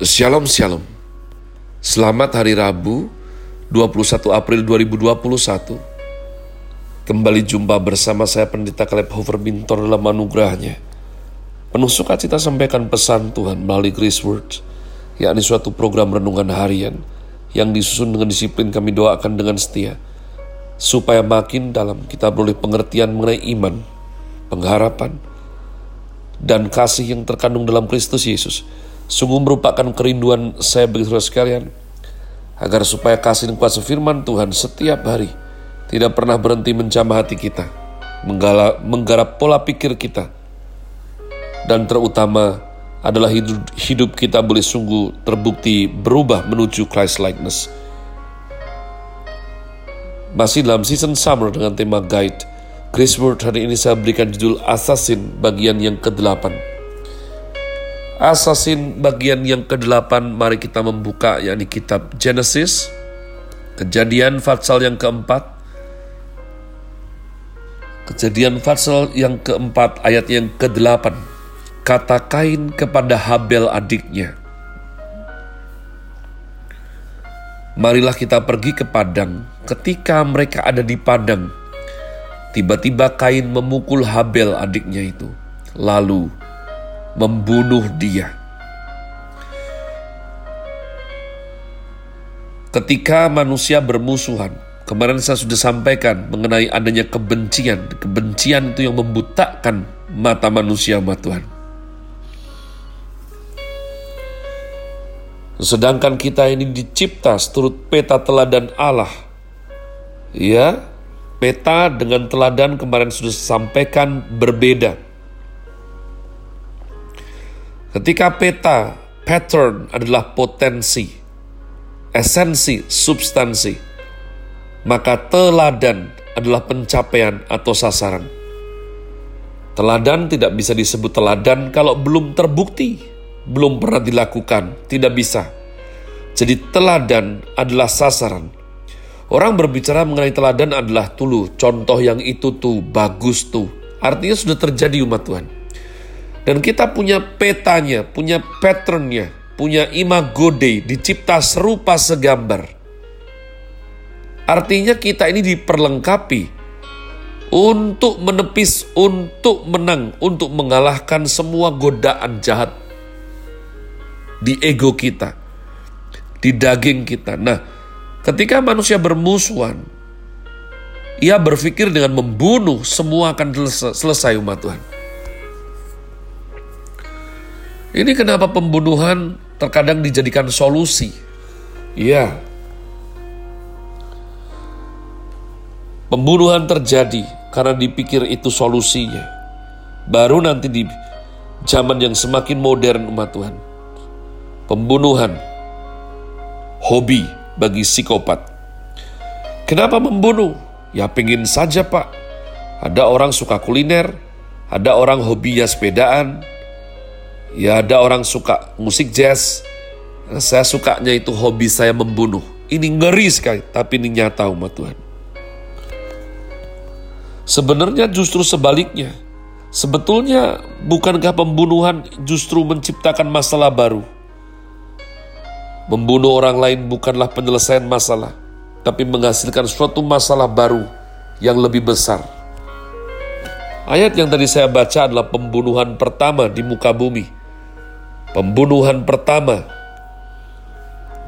Shalom Shalom. Selamat hari Rabu 21 April 2021 Kembali jumpa bersama saya Pendeta Kaleb Hofer Bintor dalam anugerahnya. Penuh sukacita sampaikan pesan Tuhan melalui Grace Word yakni suatu program renungan harian yang disusun dengan disiplin kami doakan dengan setia supaya makin dalam kita beroleh pengertian mengenai iman, pengharapan, dan kasih yang terkandung dalam Kristus Yesus Sungguh merupakan kerinduan saya bagi saudara sekalian, agar supaya kasih dan kuasa firman Tuhan setiap hari tidak pernah berhenti menjamah hati kita, menggala, menggarap pola pikir kita, dan terutama adalah hidup, hidup kita boleh sungguh terbukti berubah menuju Christ likeness. Masih dalam season summer dengan tema guide, Chris Word hari ini saya berikan judul Assassin bagian yang ke-8. Asasin bagian yang ke-8 mari kita membuka yakni kitab Genesis. Kejadian Fatsal yang keempat. Kejadian Fatsal yang keempat ayat yang ke-8 Kata Kain kepada Habel adiknya Marilah kita pergi ke padang. Ketika mereka ada di padang Tiba-tiba Kain memukul Habel adiknya itu. Lalu membunuh dia. Ketika manusia bermusuhan, kemarin saya sudah sampaikan mengenai adanya kebencian. Kebencian itu yang membutakan mata manusia, sama Tuhan. Sedangkan kita ini dicipta seturut peta teladan Allah. Ya, peta dengan teladan kemarin sudah sampaikan berbeda. Ketika peta, pattern adalah potensi, esensi, substansi, maka teladan adalah pencapaian atau sasaran. Teladan tidak bisa disebut teladan kalau belum terbukti, belum pernah dilakukan, tidak bisa. Jadi teladan adalah sasaran. Orang berbicara mengenai teladan adalah tulu, contoh yang itu tuh, bagus tuh. Artinya sudah terjadi umat Tuhan. Dan kita punya petanya, punya patternnya, punya imago Dei, dicipta serupa segambar. Artinya kita ini diperlengkapi untuk menepis, untuk menang, untuk mengalahkan semua godaan jahat di ego kita, di daging kita. Nah, ketika manusia bermusuhan, ia berpikir dengan membunuh semua akan selesai umat Tuhan. Ini kenapa pembunuhan terkadang dijadikan solusi. Iya. Pembunuhan terjadi karena dipikir itu solusinya. Baru nanti di zaman yang semakin modern umat Tuhan. Pembunuhan. Hobi bagi psikopat. Kenapa membunuh? Ya pengen saja pak. Ada orang suka kuliner, ada orang hobinya sepedaan, Ya ada orang suka musik jazz, saya sukanya itu hobi saya membunuh. Ini ngeri sekali, tapi ini nyata umat Tuhan. Sebenarnya justru sebaliknya. Sebetulnya bukankah pembunuhan justru menciptakan masalah baru? Membunuh orang lain bukanlah penyelesaian masalah, tapi menghasilkan suatu masalah baru yang lebih besar. Ayat yang tadi saya baca adalah pembunuhan pertama di muka bumi pembunuhan pertama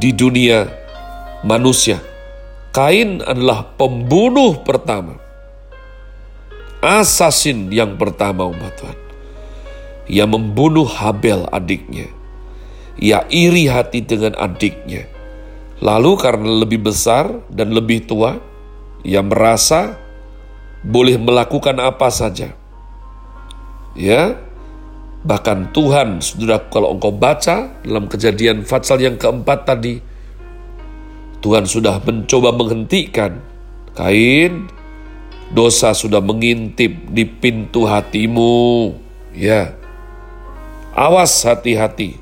di dunia manusia. Kain adalah pembunuh pertama. Asasin yang pertama umat Tuhan. Ia membunuh Habel adiknya. Ia iri hati dengan adiknya. Lalu karena lebih besar dan lebih tua, ia merasa boleh melakukan apa saja. Ya, Bahkan Tuhan, sudah kalau engkau baca dalam kejadian Fatsal yang keempat tadi, Tuhan sudah mencoba menghentikan Kain, dosa sudah mengintip di pintu hatimu. Ya, awas hati-hati.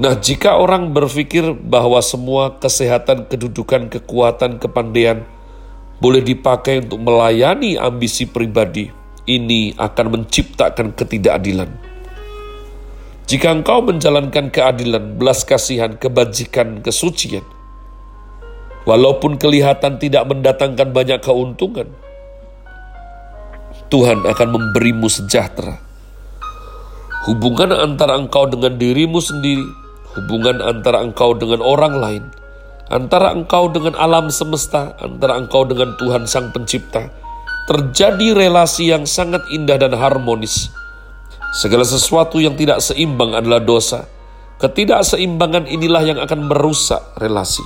Nah, jika orang berpikir bahwa semua kesehatan, kedudukan, kekuatan, kepandaian boleh dipakai untuk melayani ambisi pribadi, ini akan menciptakan ketidakadilan. Jika engkau menjalankan keadilan, belas kasihan, kebajikan, kesucian, walaupun kelihatan tidak mendatangkan banyak keuntungan, Tuhan akan memberimu sejahtera. Hubungan antara engkau dengan dirimu sendiri, hubungan antara engkau dengan orang lain, antara engkau dengan alam semesta, antara engkau dengan Tuhan Sang Pencipta, terjadi relasi yang sangat indah dan harmonis Segala sesuatu yang tidak seimbang adalah dosa. Ketidakseimbangan inilah yang akan merusak relasi.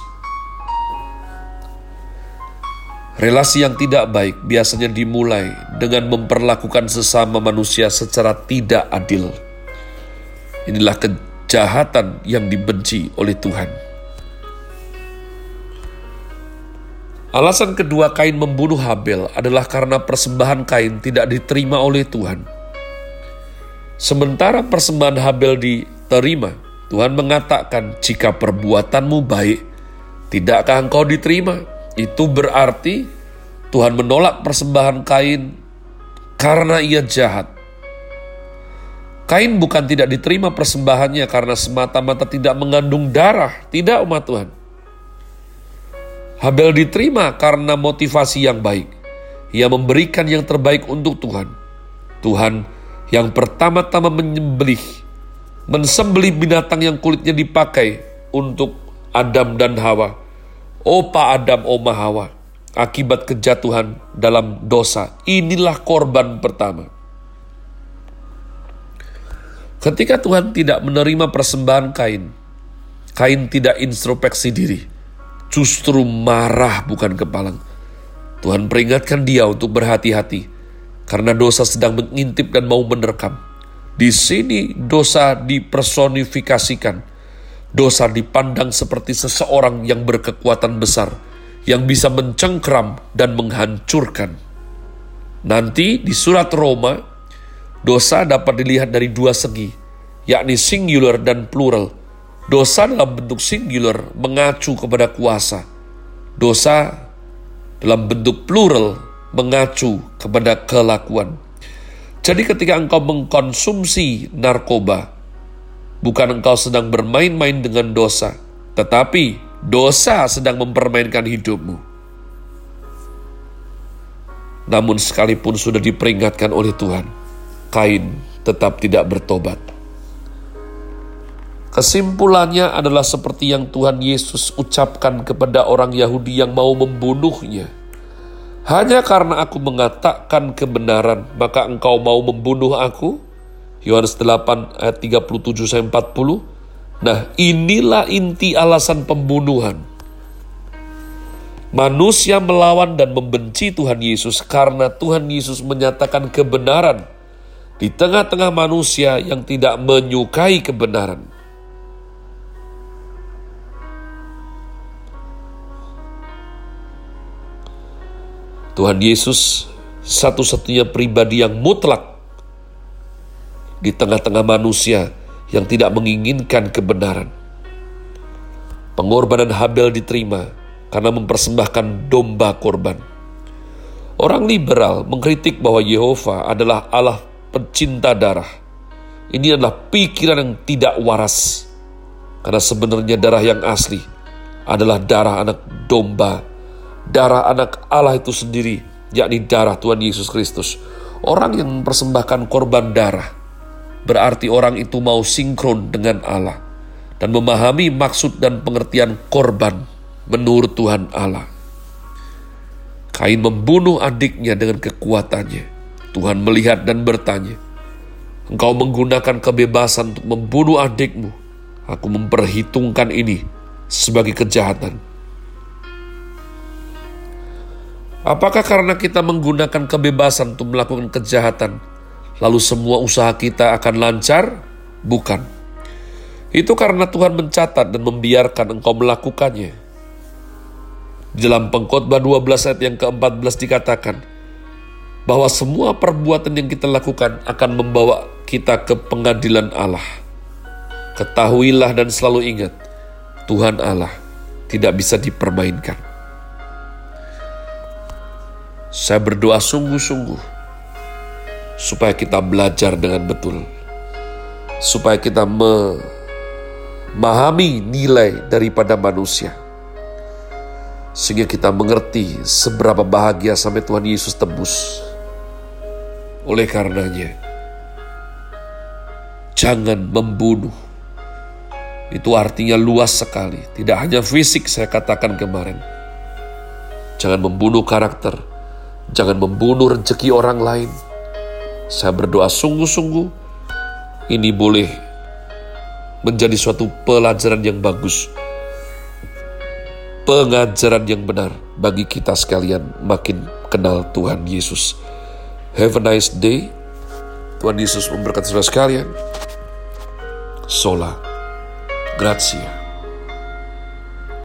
Relasi yang tidak baik biasanya dimulai dengan memperlakukan sesama manusia secara tidak adil. Inilah kejahatan yang dibenci oleh Tuhan. Alasan kedua Kain membunuh Habel adalah karena persembahan Kain tidak diterima oleh Tuhan. Sementara persembahan Habel diterima, Tuhan mengatakan, "Jika perbuatanmu baik, tidakkah engkau diterima?" Itu berarti Tuhan menolak persembahan Kain karena ia jahat. Kain bukan tidak diterima persembahannya karena semata-mata tidak mengandung darah, tidak umat Tuhan. Habel diterima karena motivasi yang baik. Ia memberikan yang terbaik untuk Tuhan. Tuhan yang pertama-tama menyembelih, mensembelih binatang yang kulitnya dipakai untuk Adam dan Hawa. Opa Adam, Oma Hawa, akibat kejatuhan dalam dosa. Inilah korban pertama. Ketika Tuhan tidak menerima persembahan Kain, Kain tidak introspeksi diri, justru marah bukan kepalang. Tuhan peringatkan dia untuk berhati-hati karena dosa sedang mengintip dan mau menerkam. Di sini dosa dipersonifikasikan. Dosa dipandang seperti seseorang yang berkekuatan besar, yang bisa mencengkram dan menghancurkan. Nanti di surat Roma, dosa dapat dilihat dari dua segi, yakni singular dan plural. Dosa dalam bentuk singular mengacu kepada kuasa. Dosa dalam bentuk plural mengacu kepada kelakuan. Jadi ketika engkau mengkonsumsi narkoba, bukan engkau sedang bermain-main dengan dosa, tetapi dosa sedang mempermainkan hidupmu. Namun sekalipun sudah diperingatkan oleh Tuhan, Kain tetap tidak bertobat. Kesimpulannya adalah seperti yang Tuhan Yesus ucapkan kepada orang Yahudi yang mau membunuhnya hanya karena aku mengatakan kebenaran, maka engkau mau membunuh aku? Yohanes 8 ayat 37 sampai 40. Nah, inilah inti alasan pembunuhan. Manusia melawan dan membenci Tuhan Yesus karena Tuhan Yesus menyatakan kebenaran di tengah-tengah manusia yang tidak menyukai kebenaran. Tuhan Yesus satu-satunya pribadi yang mutlak di tengah-tengah manusia yang tidak menginginkan kebenaran. Pengorbanan Habel diterima karena mempersembahkan domba korban. Orang liberal mengkritik bahwa Yehova adalah Allah pencinta darah. Ini adalah pikiran yang tidak waras. Karena sebenarnya darah yang asli adalah darah anak domba darah anak Allah itu sendiri, yakni darah Tuhan Yesus Kristus. Orang yang mempersembahkan korban darah, berarti orang itu mau sinkron dengan Allah dan memahami maksud dan pengertian korban menurut Tuhan Allah. Kain membunuh adiknya dengan kekuatannya. Tuhan melihat dan bertanya, Engkau menggunakan kebebasan untuk membunuh adikmu. Aku memperhitungkan ini sebagai kejahatan Apakah karena kita menggunakan kebebasan untuk melakukan kejahatan, lalu semua usaha kita akan lancar? Bukan. Itu karena Tuhan mencatat dan membiarkan engkau melakukannya. Dalam pengkhotbah 12 ayat yang ke-14 dikatakan, bahwa semua perbuatan yang kita lakukan akan membawa kita ke pengadilan Allah. Ketahuilah dan selalu ingat, Tuhan Allah tidak bisa dipermainkan. Saya berdoa sungguh-sungguh supaya kita belajar dengan betul supaya kita memahami nilai daripada manusia. Sehingga kita mengerti seberapa bahagia sampai Tuhan Yesus tebus. Oleh karenanya, jangan membunuh. Itu artinya luas sekali, tidak hanya fisik saya katakan kemarin. Jangan membunuh karakter, jangan membunuh rezeki orang lain. Saya berdoa sungguh-sungguh ini boleh menjadi suatu pelajaran yang bagus pengajaran yang benar bagi kita sekalian makin kenal Tuhan Yesus. Have a nice day. Tuhan Yesus memberkati saudara sekalian. Sola. Grazie.